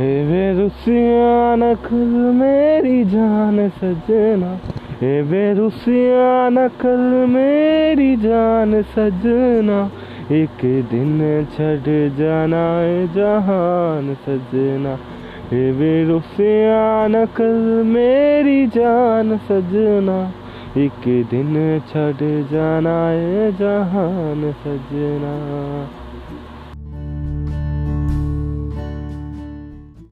ए बेरुसिया नकल मेरी जान सजना। ए बेरुसिया नकल मेरी जान सजना। एक दिन छड़ जाना है जहान सजना। ए बेरुसिया नकल मेरी जान सजना। एक दिन छड़ जाना है जहान सजना।